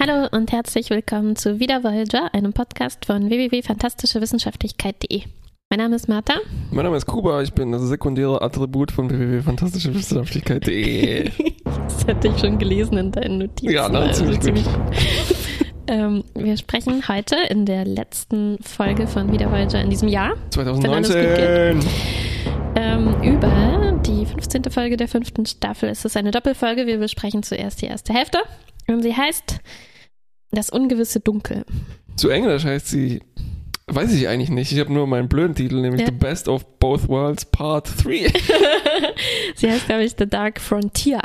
Hallo und herzlich willkommen zu Wieder Voyager, einem Podcast von www.fantastischewissenschaftlichkeit.de. Mein Name ist Martha. Mein Name ist Kuba, ich bin das sekundäre Attribut von www.fantastischewissenschaftlichkeit.de. das hatte ich schon gelesen in deinen Notizen. Ja, na, also ziemlich gut. ähm, wir sprechen heute in der letzten Folge von Wieder Voyager in diesem Jahr 2019. ähm, über die 15. Folge der fünften Staffel. Es ist eine Doppelfolge. Wir besprechen zuerst die erste Hälfte. Und sie heißt Das ungewisse Dunkel. Zu Englisch heißt sie, weiß ich eigentlich nicht. Ich habe nur meinen blöden Titel, nämlich Ja. The Best of Both Worlds Part 3. sie heißt, glaube ich, The Dark Frontier.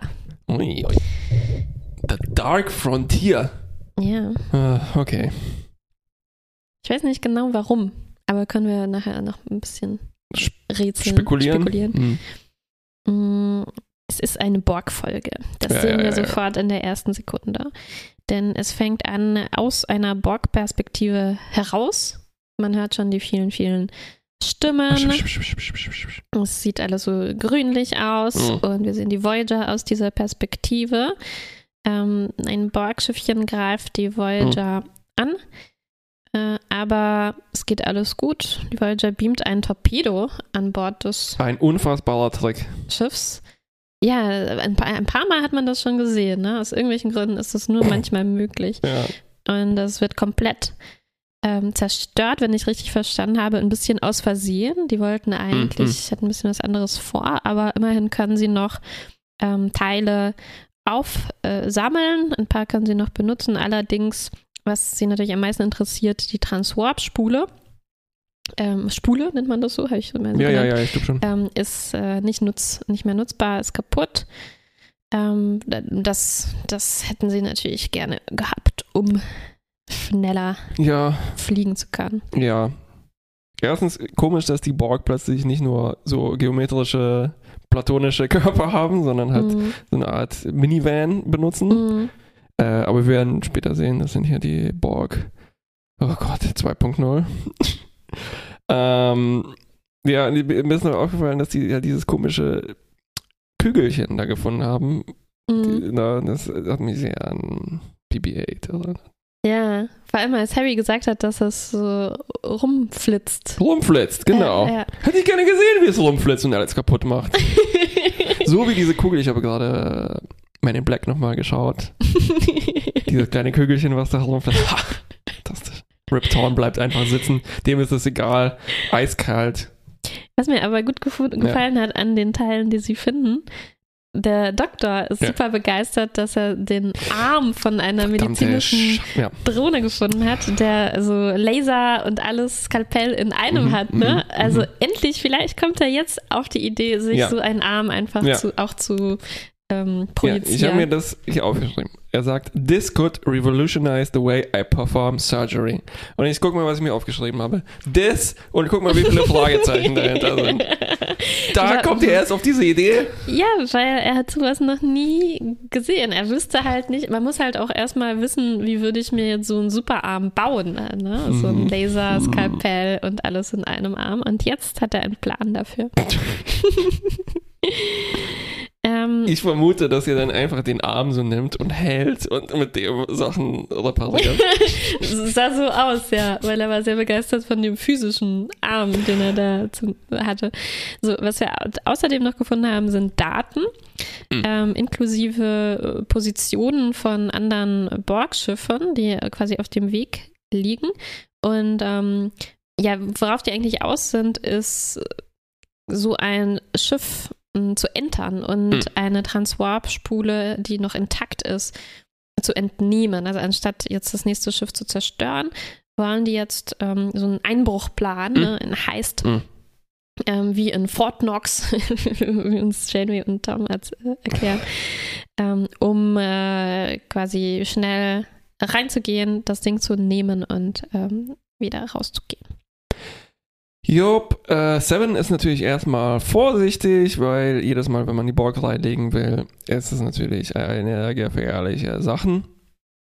Ui, ui. The Dark Frontier. Ja. Ah, okay. Ich weiß nicht genau warum, aber können wir nachher noch ein bisschen rätseln. Spekulieren. spekulieren. Hm. Mm, Es ist eine Borg-Folge. Das Ja, sehen wir ja. sofort in der ersten Sekunde. Denn es fängt an aus einer Borg-Perspektive heraus. Man hört schon die vielen, vielen Stimmen. Es sieht alles so grünlich aus Mhm. und wir sehen die Voyager aus dieser Perspektive. Ähm, ein Borg-Schiffchen greift die Voyager an, äh, aber es geht alles gut. Die Voyager beamt ein Torpedo an Bord des Ein unfassbarer Trick. Schiffs. Ja, ein paar, ein paar Mal hat man das schon gesehen. Ne? Aus irgendwelchen Gründen ist das nur manchmal möglich. Ja. Und das wird komplett ähm, zerstört, wenn ich richtig verstanden habe, ein bisschen aus Versehen. Die wollten eigentlich, hatten ein bisschen was anderes vor, aber immerhin können sie noch ähm, Teile aufsammeln. ein paar können sie noch benutzen. Allerdings, was sie natürlich am meisten interessiert, die Transwarp-Spule. Ähm, Spule nennt man das so, habe ich so so ja, ja, genannt ja, ich glaube schon. ähm, ist äh, nicht, nutz, nicht mehr nutzbar, ist kaputt. Ähm, da- das, das hätten sie natürlich gerne gehabt, um schneller Ja, fliegen zu können. ja. Erstens komisch, dass die Borg plötzlich nicht nur so geometrische, platonische Körper haben, sondern halt Mhm. so eine Art Minivan benutzen. Mhm. Äh, aber wir werden später sehen, das sind hier die Borg. Oh Gott, 2.0. ähm, ja, mir ist noch aufgefallen, dass die ja dieses komische Kügelchen da gefunden haben. Mhm. Die, na, das hat mich sehr an BB-8 erinnert. Ja, vor allem als Harry gesagt hat, dass es so rumflitzt. Rumflitzt, genau. Ja, Hätte ich gerne gesehen, wie es rumflitzt und alles kaputt macht. so wie diese Kugel, ich habe gerade äh, Man in Black nochmal geschaut. Dieses kleine Kügelchen, was da rumflitzt. Rip Torn bleibt einfach sitzen. Dem ist es egal. Eiskalt. Was mir aber gut gefallen hat an den Teilen, die sie finden, der Doktor ist Ja. super begeistert, dass er den Arm von einer Verdammte medizinischen Sch ja. Drohne gefunden hat, der so Laser und alles Skalpell in einem Mhm, hat, ne? mhm, Also mhm. endlich, vielleicht kommt er jetzt auf die Idee, sich Ja. so einen Arm einfach Ja. zu, auch zu ähm, ja, projizieren. ich habe mir das hier aufgeschrieben. Er sagt, this could revolutionize the way I perform surgery. Und ich gucke mal, was ich mir aufgeschrieben habe. This und guck mal, wie viele Fragezeichen dahinter sind. Da Ja. kommt er erst auf diese Idee. Ja, weil er hat sowas noch nie gesehen. Er wüsste halt nicht, man muss halt auch erstmal wissen, wie würde ich mir jetzt so einen Superarm bauen, ne? So ein Mhm. Laser, Skalpell und alles in einem Arm. Und jetzt hat er einen Plan dafür. ähm, Ich vermute, dass er dann einfach den Arm so nimmt und hält und mit dem Sachen repariert. Sah so aus, ja, weil er war sehr begeistert von dem physischen Arm, den er da zu, hatte. So, was wir au- außerdem noch gefunden haben, sind Daten, Mhm. ähm, inklusive äh, Positionen von anderen Borgschiffen, die quasi auf dem Weg liegen. Und ähm, ja, worauf die eigentlich aus sind, ist so ein Schiff zu entern und Mhm. eine Transwarp-Spule, die noch intakt ist, zu entnehmen. Also anstatt jetzt das nächste Schiff zu zerstören, wollen die jetzt ähm, so einen Einbruch planen, Mhm. ne, ein Heist, Mhm. ähm, wie in Fort Knox, wie uns Janeway und Tom als, äh, erklären, ähm, um äh, quasi schnell reinzugehen, das Ding zu nehmen und ähm, wieder rauszugehen. Job, äh, Seven ist natürlich erstmal vorsichtig, weil jedes Mal, wenn man die Borg reinlegen will, ist es natürlich eine gefährliche Sachen.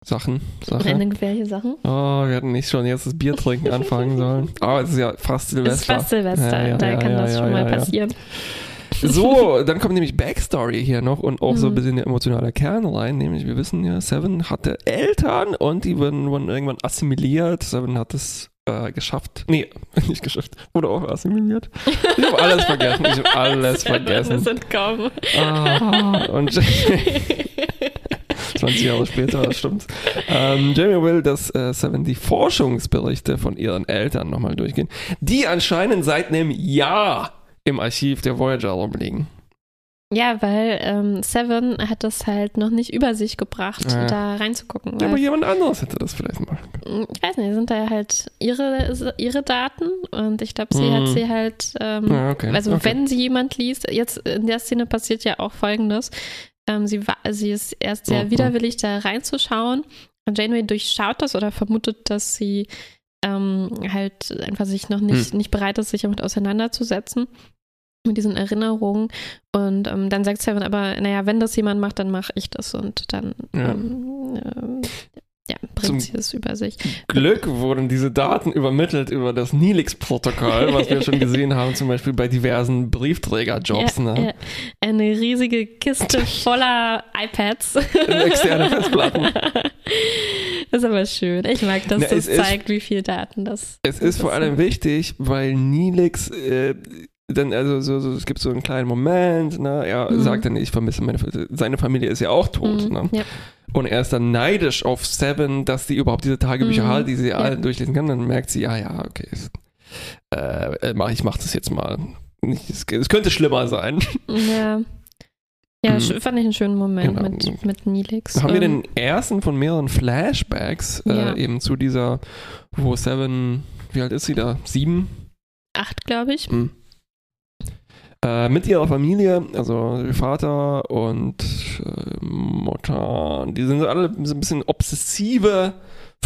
Sachen, Sache. Eine gefährliche Sachen. Oh, wir hätten nicht schon jetzt das Bier trinken anfangen sollen. Aber es ist ja fast Es ist Silvester. fast Silvester, Ja, ja, da ja, kann das schon mal passieren. So, dann kommt nämlich Backstory hier noch und auch so ein Mhm. bisschen der emotionale Kern rein. Nämlich, wir wissen ja, Seven hatte Eltern und die wurden, wurden irgendwann assimiliert. Seven hat es äh, geschafft. Nee, nicht geschafft. Wurde auch assimiliert. Ich habe alles vergessen. Ich habe alles vergessen. sind kaum. Ah, und 20 Jahre später, das stimmt. Ähm, Jamie will, dass äh, Seven die Forschungsberichte von ihren Eltern nochmal durchgehen, die anscheinend seit einem Jahr im Archiv der Voyager rumliegen. Ja, weil ähm, Seven hat das halt noch nicht über sich gebracht, Ja. da reinzugucken. Ja, aber jemand anderes hätte das vielleicht machen können. ich weiß nicht, sind da halt ihre, ihre Daten und ich glaube, sie Mhm. hat sie halt, ähm, Ja, okay. also okay. wenn sie jemand liest, jetzt in der Szene passiert ja auch folgendes. Ähm, sie, war, sie ist erst sehr Mhm. widerwillig, da reinzuschauen. Und Janeway durchschaut das oder vermutet, dass sie ähm, halt einfach sich noch nicht, nicht bereit ist, sich damit auseinanderzusetzen. Mit diesen Erinnerungen. Und ähm, dann sagt Seven aber, naja, wenn das jemand macht, dann mache ich das. Und dann Ja. ähm, ähm, ja, bringt Zum- sie es über sich. Glück wurden diese Daten übermittelt über das Nilix-Protokoll, was wir schon gesehen haben, zum Beispiel bei diversen Briefträgerjobs. Ja, ne? ja. Eine riesige Kiste voller iPads. Externe Festplatten. Das ist aber schön. Ich mag, dass Na, das es ist- zeigt, wie viel Daten das. Es ist vor allem wichtig, weil Nilix äh, dann, also so, so, es gibt so einen kleinen Moment, ne, er Mhm. sagt dann, ich vermisse meine Familie, seine Familie ist ja auch tot, Mhm, ne? ja. Und er ist dann neidisch auf Seven, dass die überhaupt diese Tagebücher Mhm, hat, die sie ja. alle durchlesen kann. Dann merkt sie, ja, ja, okay, äh, äh, mach- ich mach das jetzt mal. Es, könnte schlimmer sein. Ja. Ja, Mhm. fand ich einen schönen Moment Genau. mit, mit Nilix. Haben wir Ähm, den ersten von mehreren Flashbacks äh, Ja. eben zu dieser, wo Seven, wie alt ist sie da? Sieben? Acht, glaube ich. Mhm. Äh, mit ihrer Familie, also ihr Vater und äh, Mutter, die sind alle so ein bisschen obsessive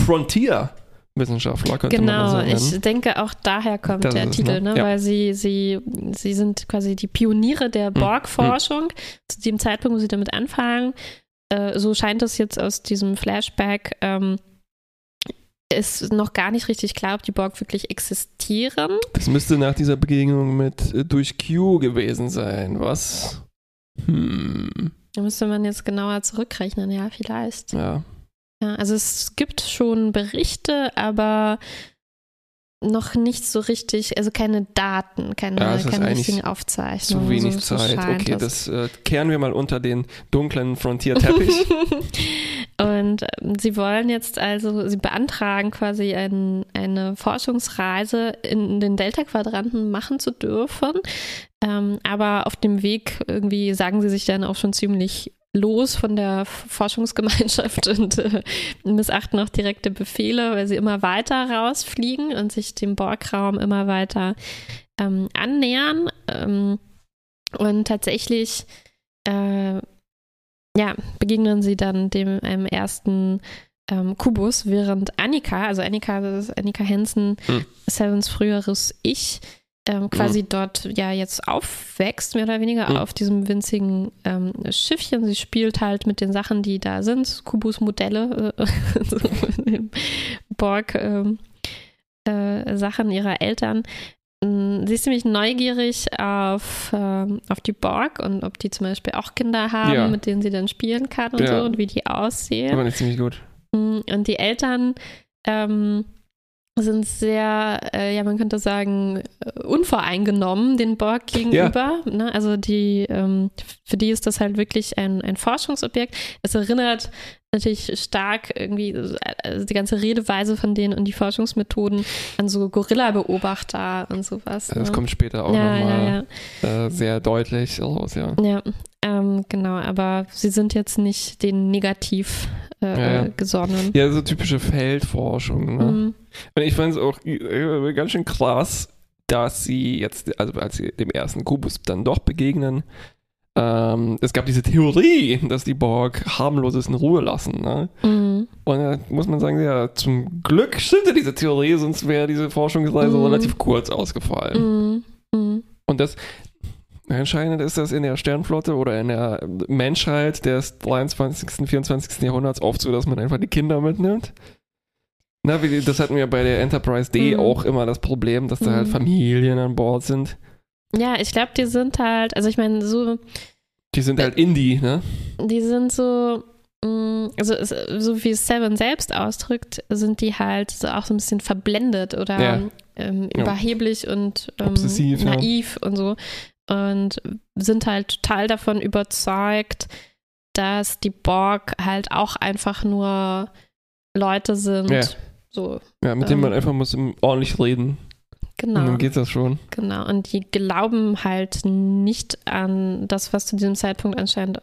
Frontier-Wissenschaftler, könnte man Genau, so nennen. ich denke auch daher kommt Das der ist es, Titel, ne? ne? Ja. weil sie, sie, sie sind quasi die Pioniere der Mhm. Borg-Forschung. Zu dem Zeitpunkt, wo sie damit anfangen, äh, so scheint es jetzt aus diesem Flashback, ähm, ist noch gar nicht richtig klar, ob die Borg wirklich existieren. Das müsste nach dieser Begegnung mit äh, durch Q gewesen sein, was? Hm, Da müsste man jetzt genauer zurückrechnen, ja, vielleicht. ja. Ja, also es gibt schon Berichte, aber noch nicht so richtig, also keine Daten, keine, Ja, keine richtigen Aufzeichnungen. Zu wenig so, so Zeit. scheint Okay, das äh, kehren wir mal unter den dunklen Frontier-Teppich. Und ähm, sie wollen jetzt also, sie beantragen quasi ein, eine Forschungsreise in den Delta-Quadranten machen zu dürfen. Ähm, aber auf dem Weg irgendwie sagen sie sich dann auch schon ziemlich los von der Forschungsgemeinschaft und äh, missachten auch direkte Befehle, weil sie immer weiter rausfliegen und sich dem Borgraum immer weiter ähm, annähern. Ähm, und tatsächlich äh, ja, begegnen sie dann dem einem ersten ähm, Kubus, während Annika, also Annika, das ist Annika Hansen, Hm. Sevens früheres Ich, ähm, quasi dort ja jetzt aufwächst, mehr oder weniger Hm. auf diesem winzigen ähm, Schiffchen. Sie spielt halt mit den Sachen, die da sind, Kubus-Modelle, äh, so Borg ähm, äh, Sachen ihrer Eltern. Mm, Sie ist ziemlich neugierig auf, ähm, auf die Borg und ob die zum Beispiel auch Kinder haben, Ja. mit denen sie dann spielen kann und Ja. so und wie die aussehen. Aber nicht ziemlich gut. Mm, Und die Eltern ähm, sind sehr, äh, ja, man könnte sagen, äh, unvoreingenommen den Borg gegenüber. Ne? Also die, ähm, für die ist das halt wirklich ein, ein Forschungsobjekt. Es erinnert natürlich stark irgendwie also die ganze Redeweise von denen und die Forschungsmethoden an so Gorilla-Beobachter und sowas. Das ne? kommt später auch ja, ja, nochmal ja. äh, sehr deutlich raus, ja. Ja, ähm, genau, aber sie sind jetzt nicht den negativ äh, Ja, ja. gesonnen. Ja, so typische Feldforschung. Ne? Mhm. Und ich fand es auch äh, ganz schön krass, dass sie jetzt, also als sie dem ersten Kubus dann doch begegnen, ähm, es gab diese Theorie, dass die Borg harmloses in Ruhe lassen. Ne? Mhm. Und da muss man sagen, ja, zum Glück stimmte diese Theorie, sonst wäre diese Forschungsreise Mhm. relativ kurz ausgefallen. Mhm. Mhm. Und das anscheinend ist das in der Sternflotte oder in der Menschheit des 23., 24. Jahrhunderts oft so, dass man einfach die Kinder mitnimmt. Na, wie, das hatten wir bei der Enterprise D Mhm. auch immer das Problem, dass da halt Mhm. Familien an Bord sind. Ja, ich glaube, die sind halt, also ich meine, so. Die sind halt Indie, ne? Die sind so, mm, also so wie Seven selbst ausdrückt, sind die halt so auch so ein bisschen verblendet oder ja. ähm, überheblich ja. und ähm, Obsessiv, naiv ja. und so. Und sind halt total davon überzeugt, dass die Borg halt auch einfach nur Leute sind. Ja. So, ja, mit ähm, denen man einfach muss ordentlich reden. Genau. Und dann geht das schon. Genau. Und die glauben halt nicht an das, was zu diesem Zeitpunkt anscheinend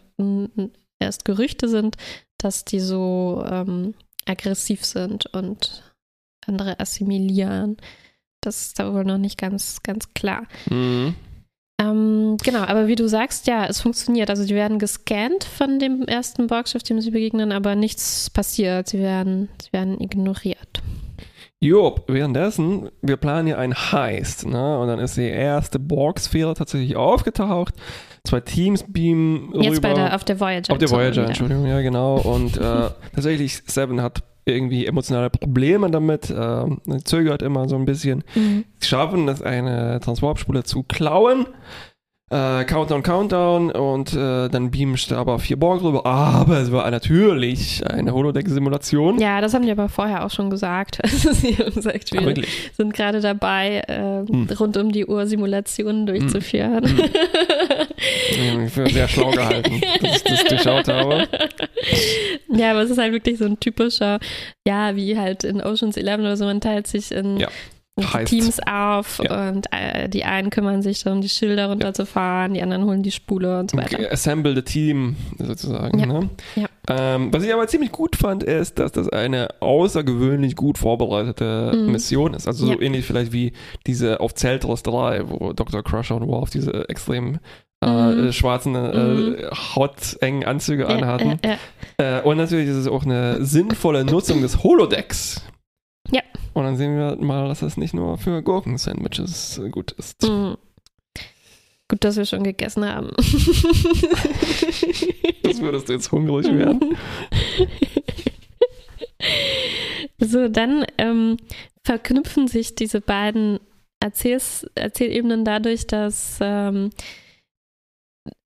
erst Gerüchte sind, dass die so ähm, aggressiv sind und andere assimilieren. Das ist da wohl noch nicht ganz, ganz klar. Mhm. Ähm, genau, aber wie du sagst, ja, es funktioniert. Also die werden gescannt von dem ersten Borgschiff, dem sie begegnen, aber nichts passiert. Sie werden, sie werden ignoriert. Job, währenddessen, wir planen ja ein Heist, ne? Und dann ist die erste Borg-Sphäre tatsächlich aufgetaucht. Zwei Teams beamen Jetzt rüber. Bei der, auf der Voyager. Auf der Voyager, Entschuldigung, ja, genau. Und äh, tatsächlich, Seven hat irgendwie emotionale Probleme damit, äh, zögert immer so ein bisschen. Mhm. Sie schaffen es, eine Transwarp-Spule zu klauen äh, Countdown, Countdown und äh, dann beamst aber vier Borg rüber. Aber es war natürlich eine Holodeck-Simulation. Ja, das haben die aber vorher auch schon gesagt. Sie haben gesagt, wir Ach, sind gerade dabei, äh, hm. rund um die Uhr Simulationen durchzuführen. Hm. Hm. ich für sehr schlau gehalten, dass ich das durchschaut habe. Ja, aber es ist halt wirklich so ein typischer, ja, wie halt in Oceans 11 oder so, man teilt sich in ja Teams auf ja. und äh, die einen kümmern sich darum, die Schilder runterzufahren, ja. die anderen holen die Spule und so weiter. Okay, assemble the team sozusagen. Ja. Ne? ja. Ähm, was ich aber ziemlich gut fand, ist, dass das eine außergewöhnlich gut vorbereitete mhm. Mission ist. Also so ähnlich vielleicht wie diese auf Zeltros 3, wo Dr. Crusher und Worf diese extrem äh, mhm. schwarzen, äh, mhm. hautengen Anzüge anhatten. Äh, und natürlich ist es auch eine sinnvolle Nutzung des Holodecks. Ja. Und dann sehen wir mal, dass das nicht nur für Gurken-Sandwiches gut ist. Mhm. Gut, dass wir schon gegessen haben. das würdest du jetzt hungrig werden. So, dann ähm, verknüpfen sich diese beiden Erzähls Erzählebenen dadurch, dass ähm,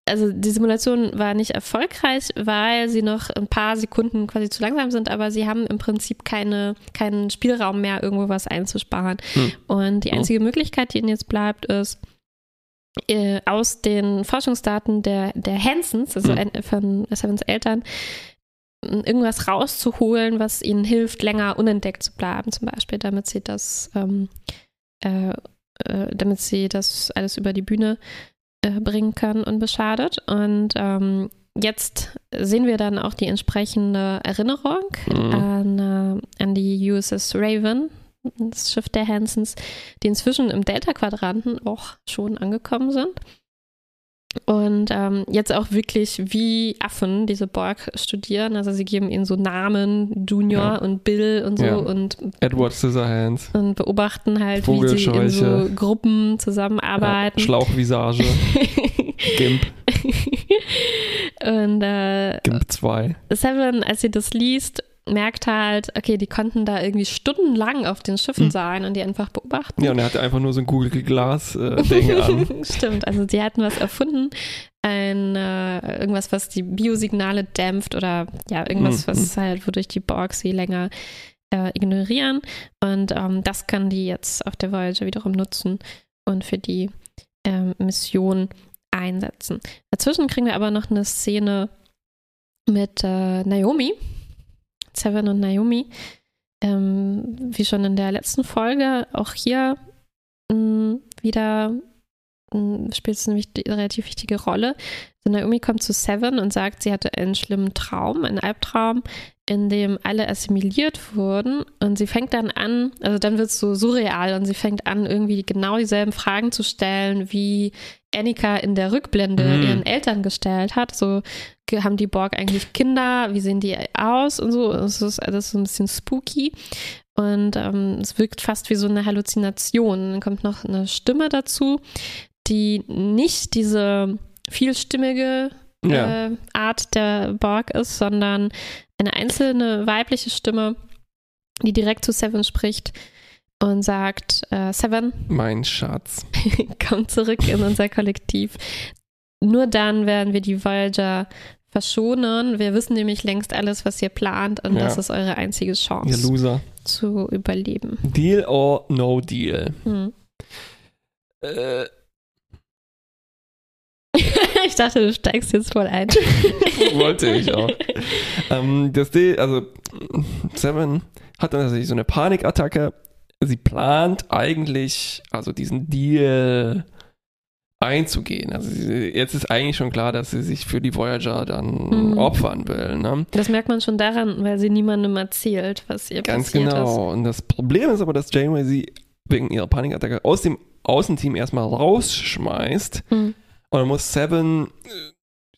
also die Simulation war nicht erfolgreich, weil sie noch ein paar Sekunden quasi zu langsam sind, aber sie haben im Prinzip keine, keinen Spielraum mehr, irgendwo was einzusparen. Hm. Und die einzige hm. Möglichkeit, die ihnen jetzt bleibt, ist, äh, aus den Forschungsdaten der, der Hansons, also hm. von Sevens Eltern, irgendwas rauszuholen, was ihnen hilft, länger unentdeckt zu bleiben, zum Beispiel, damit sie das, ähm, äh, äh, damit sie das alles über die Bühne äh, bringen können unbeschadet. Und ähm, jetzt sehen wir dann auch die entsprechende Erinnerung mhm. an, äh, an die USS Raven, das Schiff der Hansons, die inzwischen im Delta-Quadranten auch schon angekommen sind. Und ähm, jetzt auch wirklich wie Affen diese Borg studieren. Also sie geben ihnen so Namen, Junior ja. und Bill und so ja. und Edward Scissorhands. Und beobachten halt, wie sie in so Gruppen zusammenarbeiten. Ja, Schlauchvisage. Gimp. und äh, Gimp 2. Seven, als sie das liest, merkt halt, okay, die konnten da irgendwie stundenlang auf den Schiffen hm. sein und die einfach beobachten. Ja, und er hatte einfach nur so ein Google Glas-Ding äh, an. Stimmt, also die hatten was erfunden, ein, äh, irgendwas, was die Biosignale dämpft oder ja, irgendwas, hm. was hm. halt, wodurch die Borg sie länger äh, ignorieren. Und ähm, das kann die jetzt auf der Voyager wiederum nutzen und für die ähm, Mission einsetzen. Dazwischen kriegen wir aber noch eine Szene mit äh, Naomi, Seven und Naomi. Ähm, wie schon in der letzten Folge, auch hier mh, mm, wieder spielt es eine, eine relativ wichtige Rolle. Also Naomi kommt zu Seven und sagt, sie hatte einen schlimmen Traum, einen Albtraum, in dem alle assimiliert wurden. Und sie fängt dann an, also dann wird es so surreal und sie fängt an, irgendwie genau dieselben Fragen zu stellen, wie Annika in der Rückblende mhm. ihren Eltern gestellt hat. So, haben die Borg eigentlich Kinder? Wie sehen die aus? Und so. Es ist alles so ein bisschen spooky. Und ähm, es wirkt fast wie so eine Halluzination. Dann kommt noch eine Stimme dazu, die nicht diese vielstimmige ja. äh, Art der Borg ist, sondern eine einzelne weibliche Stimme, die direkt zu Seven spricht, und sagt, äh, Seven, Mein Schatz. komm zurück in unser Kollektiv. Nur dann werden wir die Voyager verschonen. Wir wissen nämlich längst alles, was ihr plant und Ja. das ist eure einzige Ihr Chance Loser. zu überleben. Deal or no deal? Hm. Äh, ich dachte, du steigst jetzt voll ein. wollte ich auch. Ähm, das Deal, also Seven hat dann tatsächlich so eine Panikattacke. Sie plant eigentlich, also diesen Deal einzugehen. Also sie, jetzt ist eigentlich schon klar, dass sie sich für die Voyager dann Mhm. opfern will. Ne? Das merkt man schon daran, weil sie niemandem erzählt, was ihr Ganz passiert genau. Und das Problem ist aber, dass Janeway sie wegen ihrer Panikattacke aus dem Außenteam erstmal rausschmeißt. ist. Und dann muss Seven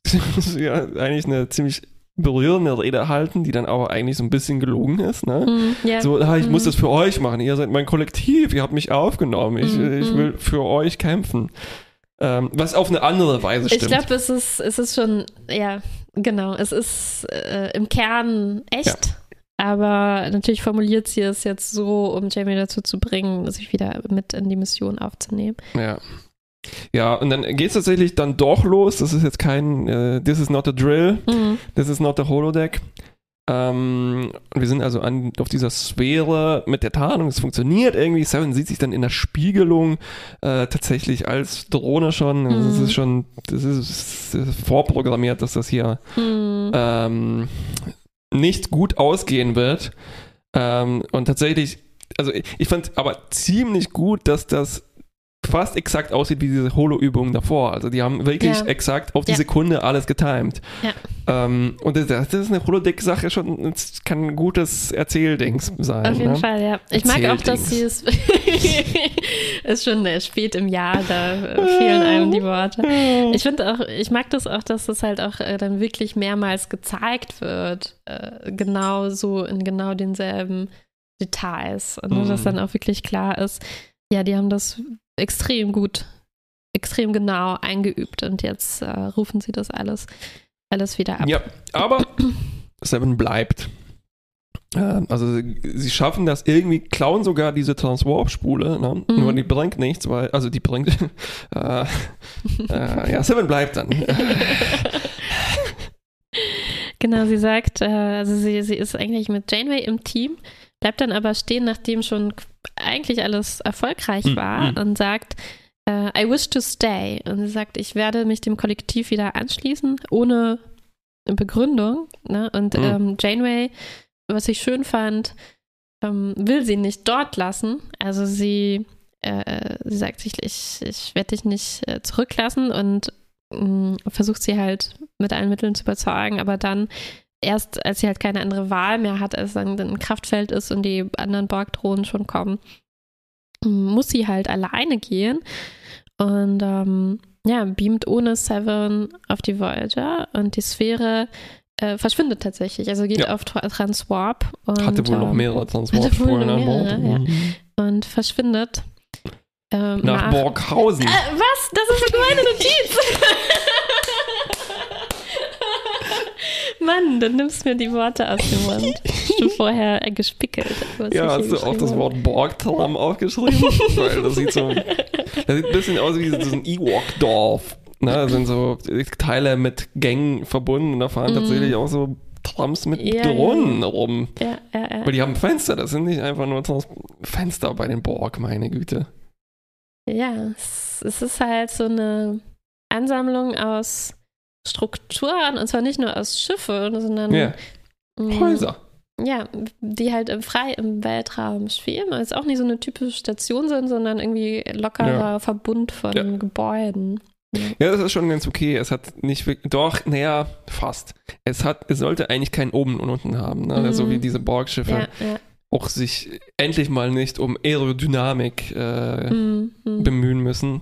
äh, ja, eigentlich eine ziemlich berührende Rede halten, die dann aber eigentlich so ein bisschen gelogen ist. Ne? Hm. Ja. So, ah, ich muss Mhm. das für euch machen. Ihr seid mein Kollektiv, ihr habt mich aufgenommen. Ich, Mhm, ich mhm. will für euch kämpfen. Ähm, was auf eine andere Weise Ich stimmt. glaube, es ist, es ist schon, ja, genau, es ist äh, im Kern echt. Aber natürlich formuliert sie es jetzt so, um Jamie dazu zu bringen, sich wieder mit in die Mission aufzunehmen. Ja. Ja, und dann geht es tatsächlich dann doch los. Das ist jetzt kein, äh, this is not a drill, Mhm. this is not a holodeck. Ähm, wir sind also an, auf dieser Sphäre mit der Tarnung. Es funktioniert irgendwie. Seven sieht sich dann in der Spiegelung äh, tatsächlich als Drohne schon. Also Das Mhm. ist schon, das ist, das ist vorprogrammiert, dass das hier Mhm. ähm, nicht gut ausgehen wird. Ähm, und tatsächlich, also ich, ich fand aber ziemlich gut, dass das fast exakt aussieht wie diese Holo-Übungen davor. Also die haben wirklich Ja. exakt auf die Ja. Sekunde alles getimed. Ja. Ähm, und das, das ist eine Holodeck-Sache schon, das kann ein gutes Erzähldings sein. Auf jeden ne? Fall, ja. Ich mag auch, dass sie es. ist schon spät im Jahr, da äh, fehlen einem die Worte. Ich finde auch, ich mag das auch, dass das halt auch äh, dann wirklich mehrmals gezeigt wird. Äh, genau so in genau denselben Details. Und Mhm. dass dann auch wirklich klar ist, ja, die haben das extrem gut, extrem genau eingeübt und jetzt äh, rufen sie das alles, alles wieder ab. Ja, aber Seven bleibt. Ähm, Also sie, sie schaffen das irgendwie, klauen sogar diese Transwarp-Spule, ne? Mhm. nur die bringt nichts, weil, also die bringt, äh, äh, ja, Seven bleibt dann. Genau, sie sagt, äh, also sie, sie ist eigentlich mit Janeway im Team, bleibt dann aber stehen, nachdem schon eigentlich alles erfolgreich Mhm, war mhm. und sagt, äh, I wish to stay. Und sie sagt, ich werde mich dem Kollektiv wieder anschließen, ohne Begründung. Ne? Und Mhm. ähm, Janeway, was ich schön fand, ähm, will sie nicht dort lassen. Also sie, äh, sie sagt sich, ich, ich werde dich nicht äh, zurücklassen und mh, versucht sie halt mit allen Mitteln zu überzeugen, aber dann erst, als sie halt keine andere Wahl mehr hat, als dann ein Kraftfeld ist und die anderen Borg-Drohnen schon kommen, muss sie halt alleine gehen und ähm, ja, beamt ohne Seven auf die Voyager und die Sphäre äh, verschwindet tatsächlich, also geht Ja. auf Tra Transwarp und, Hatte wohl noch ähm, mehrere hatte wohl Transwarp-Spulen noch an Bord. mehrere, ja. Mhm. und verschwindet ähm, Nach Borghausen. äh, was? Das ist meine Notiz. Mann, du nimmst mir die Worte aus dem Mund. Hast du vorher äh, gespickelt. Ja, hast du auch das Wort Borgtram aufgeschrieben? Weil das sieht so, das sieht ein bisschen aus wie so ein Ewok-Dorf. Ne, da sind so Teile mit Gängen verbunden und da fahren Mhm. tatsächlich auch so Trams mit Ja, Drohnen rum. habe. Ja, ja, ja. Weil die haben Fenster, das sind nicht einfach nur Fenster bei den Borg, meine Güte. ja es ist halt so eine Ansammlung aus Strukturen und zwar nicht nur aus Schiffen, sondern Ja, mh, Häuser. Ja, die halt im frei im Weltraum schweben. Ist auch nicht so eine typische Station sind, sondern irgendwie lockerer Verbund von Ja. Gebäuden. Ja, das ist schon ganz okay. Es hat nicht wirklich, doch, naja, fast. Es hat, es sollte eigentlich keinen oben und unten haben, ne? Mhm. so wie diese Borg-Schiffe. Ja, ja. auch sich endlich mal nicht um Aerodynamik äh, Mhm, mhm. bemühen müssen.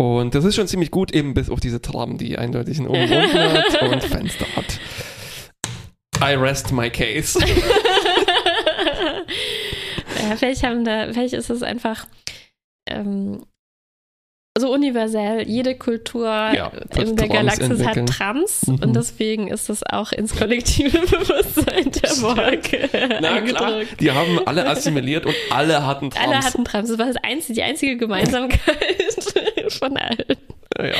Und das ist schon ziemlich gut, eben bis auf diese Tram, die eindeutig einen oben unten hat und Fenster hat. I rest my case. ja, vielleicht haben da, vielleicht ist es einfach ähm, so universell. Jede Kultur Ja, in der Galaxis entwickeln. hat Trams Mhm. und deswegen ist es auch ins kollektive Bewusstsein der Borg Na klar, die haben alle assimiliert und alle hatten Trams. Alle hatten Trams. Das war das einzige, die einzige Gemeinsamkeit von allen. ja.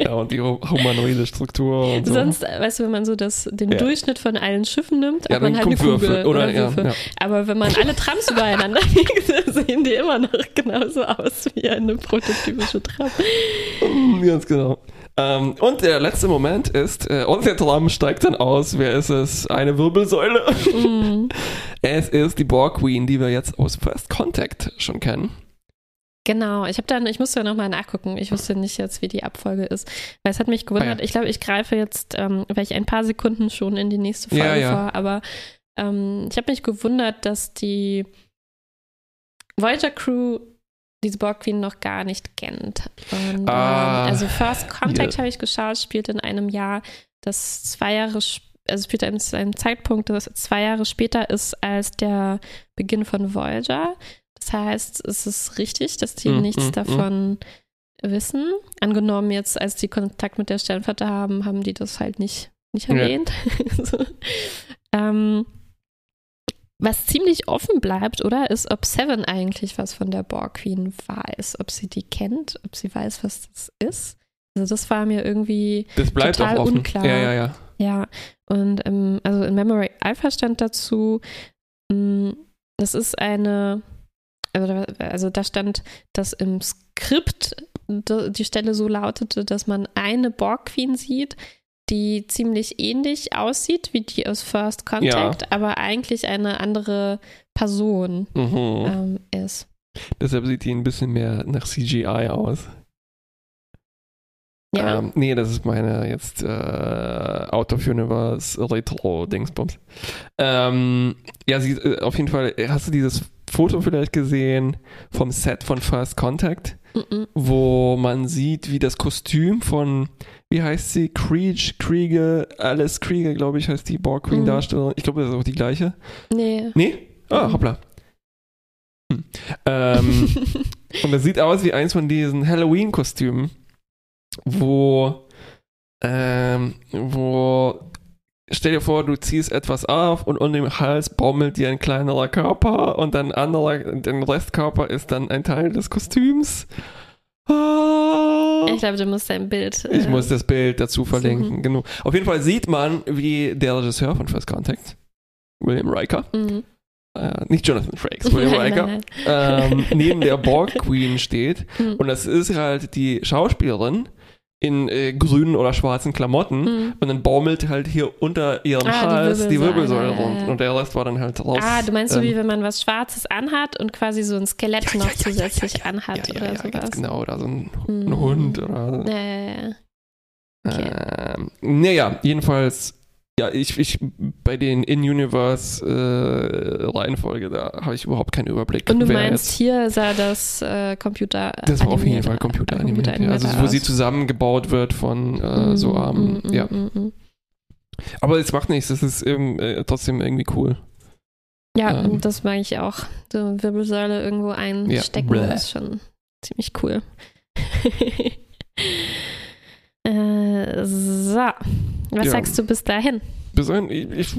ja, und die hu- humanoide Struktur und so. Sonst, äh, weißt du, wenn man so das, den Ja. Durchschnitt von allen Schiffen nimmt, ja, hat man halt eine kommt Würfel. Kugel Oder, oder, Würfel. ja. Aber wenn man alle Trams übereinander legt, sehen die immer noch genauso aus wie eine prototypische Tram. Mm, Ganz genau. Ähm, und der letzte Moment ist, äh, und der Tram steigt dann aus. Wer ist es? Eine Wirbelsäule. Mhm. Es ist die Borg Queen, die wir jetzt aus First Contact schon kennen. Genau, ich habe dann, ich musste ja nochmal nachgucken. Ich wusste nicht jetzt, wie die Abfolge ist. Weil es hat mich gewundert. Ah, ja. Ich glaube, ich greife jetzt ähm, vielleicht ein paar Sekunden schon in die nächste Folge Ja, ja. vor, aber ähm, ich habe mich gewundert, dass die Voyager Crew diese Borg Queen noch gar nicht kennt. Und, Ah, ähm, also First Contact ja. habe ich geschaut, spielt in einem Jahr, das zwei Jahre, also spielt in einem Zeitpunkt, das zwei Jahre später ist als der Beginn von Voyager. Das heißt, es ist richtig, dass die Mm, nichts mm, davon wissen. Angenommen jetzt, als die Kontakt mit der Sternflotte haben, haben die das halt nicht, nicht Ja. erwähnt. so. ähm, was ziemlich offen bleibt, oder, ist, ob Seven eigentlich was von der Borg Queen weiß, ob sie die kennt, ob sie weiß, was das ist. Also das war mir irgendwie, Das bleibt Total unklar. Ja, ja, ja. ja, und ähm, also in Memory Alpha stand dazu, mh, das ist eine, also da- stand, dass im Skript die Stelle so lautete, dass man eine Borg Queen sieht, die ziemlich ähnlich aussieht wie die aus First Contact, aber eigentlich eine andere Person Mhm. ähm, ist. Deshalb sieht die ein bisschen mehr nach CGI aus. Ja, Ähm, nee, das ist meine jetzt äh, Out of Universe Retro-Dingsbums. Ähm, ja, sie, äh, auf jeden Fall, hast du dieses Foto vielleicht gesehen vom Set von First Contact, mhm. wo man sieht, wie das Kostüm von, wie heißt sie, Creech, Krieger, Alice Krieger, glaube ich, heißt die Borg Queen Mhm. Darstellerin. Ich glaube, das ist auch die gleiche. nee. Nee? Ah, Mhm. hoppla. Hm. Ähm, und das sieht aus wie eins von diesen Halloween-Kostümen, wo, ähm, wo, stell dir vor, du ziehst etwas auf und unter dem Hals baumelt dir ein kleinerer Körper und ein anderer, der Restkörper ist dann ein Teil des Kostüms. Ah. ich glaube, du musst dein Bild. Ich äh, muss das Bild dazu verlinken, suchen. genau. Auf jeden Fall sieht man, wie der Regisseur von First Contact, William Riker, mhm. äh, nicht Jonathan Frakes, William Nein, Riker, nein, nein. ähm, neben der Borg Queen steht. Mhm. Und das ist halt die Schauspielerin in äh, grünen oder schwarzen Klamotten. Mhm. Und dann baumelt halt hier unter ihrem Ah, die Hals die Wirbelsäule, Wirbelsäule ja, rund. ja. Und der Rest war dann halt raus. Ah, du meinst so, ähm, wie wenn man was Schwarzes anhat und quasi so ein Skelett ja, noch zusätzlich anhat oder sowas. Ganz genau, oder so ein, Mhm. ein Hund oder. Ja, ja, ja. okay. Ähm, naja, jedenfalls, ja, ich, ich bei den In-Universe-Reihenfolge, da habe ich überhaupt keinen Überblick. Und du meinst, jetzt- hier sah das äh, Computer Das war auf jeden Fall Computer äh, animiert. Ja. Also wo aus. sie zusammengebaut wird von äh, so Mhm, Armen. mhm, ja. mhm, mhm. Aber es macht nichts, es ist eben, äh, trotzdem irgendwie cool. Ja, Ähm. und das mag ich auch. So Wirbelsäule irgendwo einstecken Bläh. ist schon ziemlich cool. äh, so, was Ja. sagst du bis dahin? Besoin- ich- ich-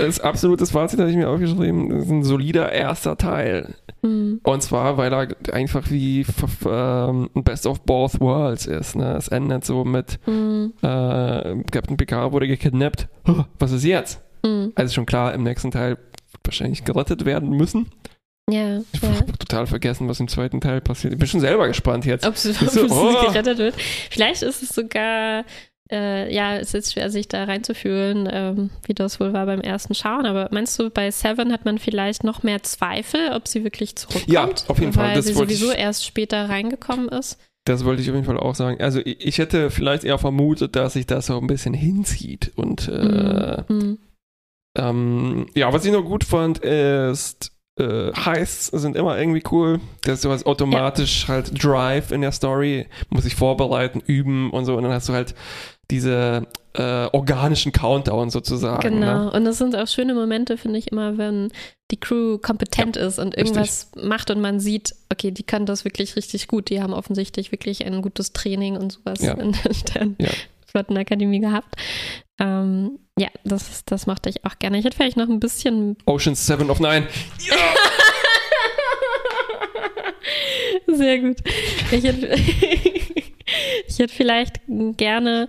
Das absolutes Fazit hatte ich mir aufgeschrieben. Das ist ein solider erster Teil. Hm, Und zwar, weil er einfach wie ähm, ein Best of Both Worlds ist. Ne? Es endet so mit hm, äh, Captain Picard wurde gekidnappt. Was ist jetzt? hm. Also schon klar, im nächsten Teil wahrscheinlich gerettet werden müssen. Ja, Ich ja. habe total vergessen, was im zweiten Teil passiert. Ich bin schon selber gespannt jetzt. Ob sie, ob sie Oh. gerettet wird. Vielleicht ist es sogar, äh, ja, es ist schwer, sich da reinzufühlen, ähm, wie das wohl war beim ersten Schauen. Aber meinst du, bei Seven hat man vielleicht noch mehr Zweifel, ob sie wirklich zurückkommt? Ja, auf jeden Fall. Weil Das sie sowieso ich- erst später reingekommen ist. Das wollte ich auf jeden Fall auch sagen. Also ich, ich hätte vielleicht eher vermutet, dass sich das so ein bisschen hinzieht. Und äh, Mhm. ähm, ja, was ich noch gut fand, ist äh, Heists sind immer irgendwie cool. Das ist sowas automatisch halt Drive in der Story. Muss sich vorbereiten, üben und so. Und dann hast du halt diese äh, organischen Countdown sozusagen. Genau. Ne? Und es sind auch schöne Momente, finde ich immer, wenn die Crew kompetent ja, ist und irgendwas richtig. macht und man sieht, okay, die kann das wirklich richtig gut. Die haben offensichtlich wirklich ein gutes Training und sowas ja. in der ja. Gehabt. Ähm, ja, das, das mochte ich auch gerne. Ich hätte vielleicht noch ein bisschen. Ocean 7 of 9. Ja! Sehr gut. Ich hätte, ich hätte vielleicht gerne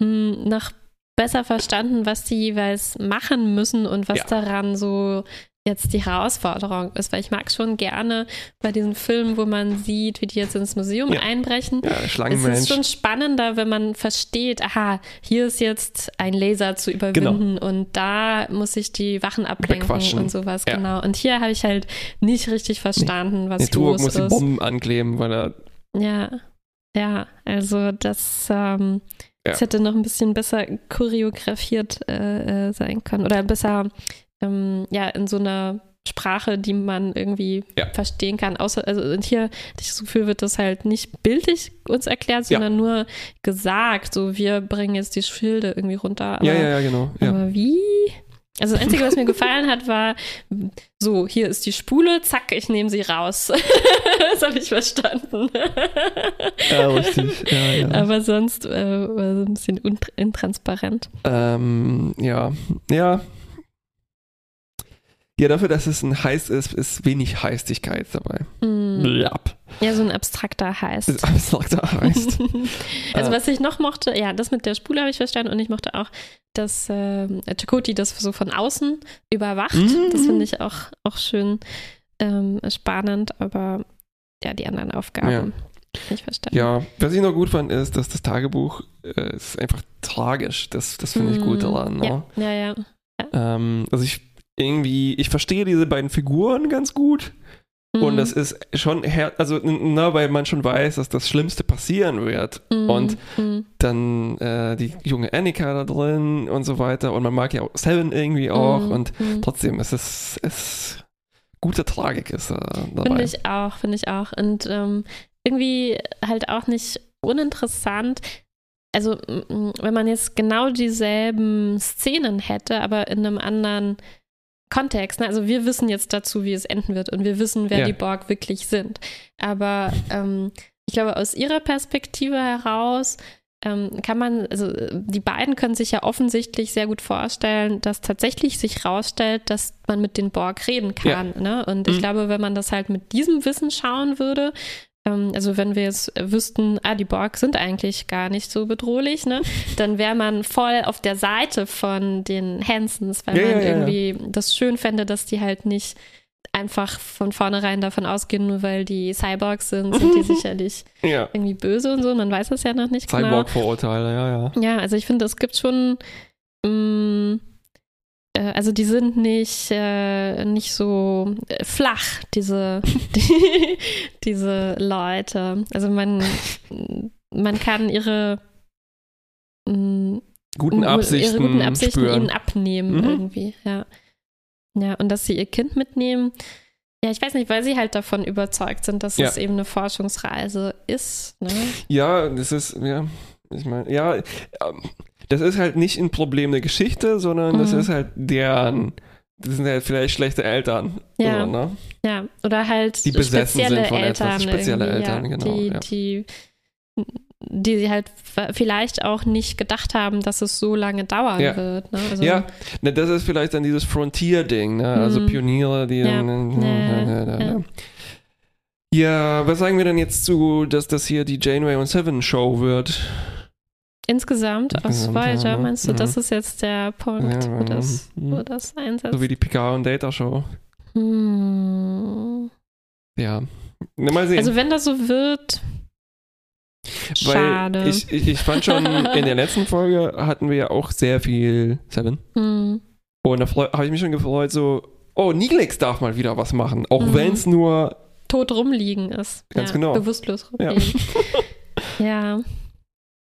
hm, noch besser verstanden, was die jeweils machen müssen und was ja. daran so jetzt die Herausforderung ist, weil ich mag schon gerne bei diesen Filmen, wo man sieht, wie die jetzt ins Museum ja. einbrechen. Ja, es ist schon spannender, wenn man versteht, aha, hier ist jetzt ein Laser zu überwinden genau. und da muss ich die Wachen ablenken und sowas, ja. genau. Und hier habe ich halt nicht richtig verstanden, nee. was nee, los muss ist. die Bomben ankleben, weil er ja, ja, also das ähm, ja. Es hätte noch ein bisschen besser choreografiert äh, äh, sein können oder besser ähm, ja in so einer Sprache, die man irgendwie ja. verstehen kann. Außer, also und hier das Gefühl wird das halt nicht bildlich uns erklärt, sondern ja. nur gesagt, so wir bringen jetzt die Schilde irgendwie runter. Aber, ja, ja, ja, genau. Aber wie? Also das Einzige, was mir gefallen hat, war so, hier ist die Spule, zack, ich nehme sie raus. das habe ich verstanden. ja, richtig. Ja, ja. Aber sonst äh, war es ein bisschen intransparent. Ähm, ja, ja. Ja, dafür, dass es ein Heiß ist, ist wenig Heistigkeit dabei. Mm. Ja, so ein abstrakter Heist. Abstrakter Heist. also, was ich noch mochte, ja, das mit der Spule habe ich verstanden und ich mochte auch, dass äh, Chakoti das so von außen überwacht. Mm. Das finde ich auch, auch schön ähm, spannend, aber ja, die anderen Aufgaben. Ja. Ich verstanden. Ja, was ich noch gut fand, ist, dass das Tagebuch äh, ist einfach tragisch. Das, das finde ich mm. gut daran. Ne? Ja, ja. ja. ja. Ähm, also ich irgendwie, ich verstehe diese beiden Figuren ganz gut. Mhm. Und das ist schon, also, na, weil man schon weiß, dass das Schlimmste passieren wird. Mhm. Und mhm. dann äh, die junge Annika da drin und so weiter. Und man mag ja auch Seven irgendwie auch. Mhm. Und mhm. trotzdem ist es, es gute Tragik ist äh, dabei. Finde ich auch, finde ich auch. Und ähm, irgendwie halt auch nicht uninteressant. Also, wenn man jetzt genau dieselben Szenen hätte, aber in einem anderen Kontext. Ne? Also wir wissen jetzt dazu, wie es enden wird und wir wissen, wer ja. die Borg wirklich sind. Aber ähm, ich glaube, aus ihrer Perspektive heraus ähm, kann man, also die beiden können sich ja offensichtlich sehr gut vorstellen, dass tatsächlich sich herausstellt, dass man mit den Borg reden kann. Ja. Ne? Und ich mhm. glaube, wenn man das halt mit diesem Wissen schauen würde, also wenn wir jetzt wüssten, ah, die Borg sind eigentlich gar nicht so bedrohlich, ne, dann wäre man voll auf der Seite von den Hansons, weil ja, man ja, irgendwie ja. das schön fände, dass die halt nicht einfach von vornherein davon ausgehen, nur weil die Cyborgs sind, sind die sicherlich irgendwie böse und so. Man weiß es ja noch nicht Cyborg genau. Cyborg-Vorurteile, ja, ja. Ja, also ich finde, es gibt schon mh, mm, also die sind nicht, äh, nicht so äh, flach, diese, die, diese Leute. Also man, man kann ihre mh, mm, guten Absichten, ihre guten Absichten spüren. ihnen abnehmen mhm. irgendwie, ja. Ja, und dass sie ihr Kind mitnehmen, ja, ich weiß nicht, weil sie halt davon überzeugt sind, dass ja. es eben eine Forschungsreise ist. Ne? Ja, das ist, ja, ich meine, ja, ähm, das ist halt nicht ein Problem der Geschichte, sondern mhm. das ist halt deren, das sind halt vielleicht schlechte Eltern. Ja, oder, ne? ja. oder halt die besessen spezielle sind von Eltern. Etwas, spezielle Eltern, ja, genau. Die, ja. die, die sie halt vielleicht auch nicht gedacht haben, dass es so lange dauern ja. wird. Ne? Also, ja, ne, das ist vielleicht dann dieses Frontier-Ding, ne? also mhm. Pioniere, die ja. Dann, ja, was sagen wir denn jetzt zu, dass das hier die Janeway und Seven Show wird? Insgesamt aus Voyager, ja, meinst du, ja. das ist jetzt der Punkt, ja, wo, das, wo das einsetzt? So wie die Picard und Data Show. Hm. Ja. Mal sehen. Also wenn das so wird, Weil schade. Ich, ich, ich fand schon, in der letzten Folge hatten wir ja auch sehr viel Seven. Hm. Und da habe ich mich schon gefreut, so, oh, Niglex darf mal wieder was machen, auch hm. wenn es nur tot rumliegen ist. Ganz genau. Bewusstlos rumliegen. Ja. ja.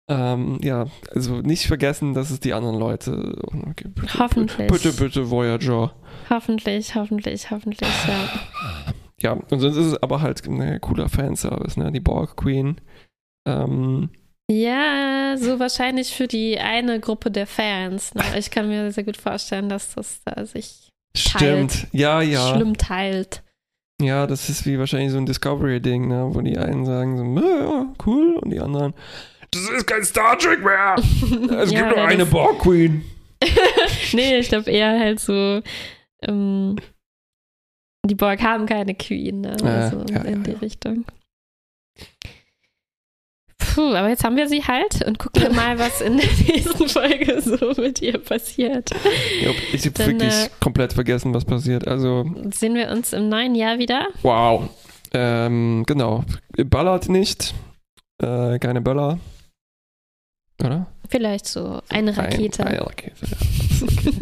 Ähm, ja, also nicht vergessen, dass es die anderen Leute. Okay, bitte, hoffentlich. Bitte, bitte, Voyager. Hoffentlich, hoffentlich, hoffentlich, ja. Ja, und sonst ist es aber halt ein cooler Fanservice, ne? Die Borg Queen. Ähm, Ja, so wahrscheinlich für die eine Gruppe der Fans. Ne? Ich kann mir sehr gut vorstellen, dass das da sich Stimmt. Teilt. Ja, ja. schlimm teilt. Ja, das ist wie wahrscheinlich so ein Discovery-Ding, ne? wo die einen sagen so, ja, cool, und die anderen, das ist kein Star Trek mehr. Es Ja, gibt nur eine Borg Queen. nee, ich glaube eher halt so, ähm, die Borg haben keine Queen, ne? Also ja, in ja, die. Richtung. Puh, aber jetzt haben wir sie halt und gucken wir mal, was in der nächsten Folge so mit ihr passiert. Ja, ich habe wirklich äh, komplett vergessen, was passiert. Also, Sehen wir uns im neuen Jahr wieder? wow. Ähm, genau. Ballert nicht. Äh, keine Böller. Oder? Vielleicht so eine Rakete. Ein, eine Rakete, ja.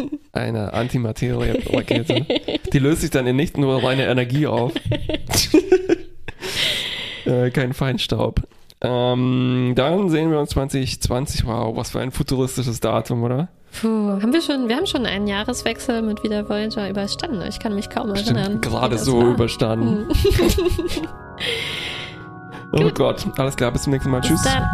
Eine Antimaterie-Rakete. Die löst sich dann in nicht nur reine Energie auf. äh, kein Feinstaub. Ähm, dann sehen wir uns 2020. Wow, was für ein futuristisches Datum, oder? Puh, haben wir schon, wir haben schon einen Jahreswechsel mit wieder Voyager überstanden. Ich kann mich kaum erinnern. Stimmt, wie gerade so war. überstanden. Hm. Oh Gott, alles klar, bis zum nächsten Mal. Bis Tschüss. dann.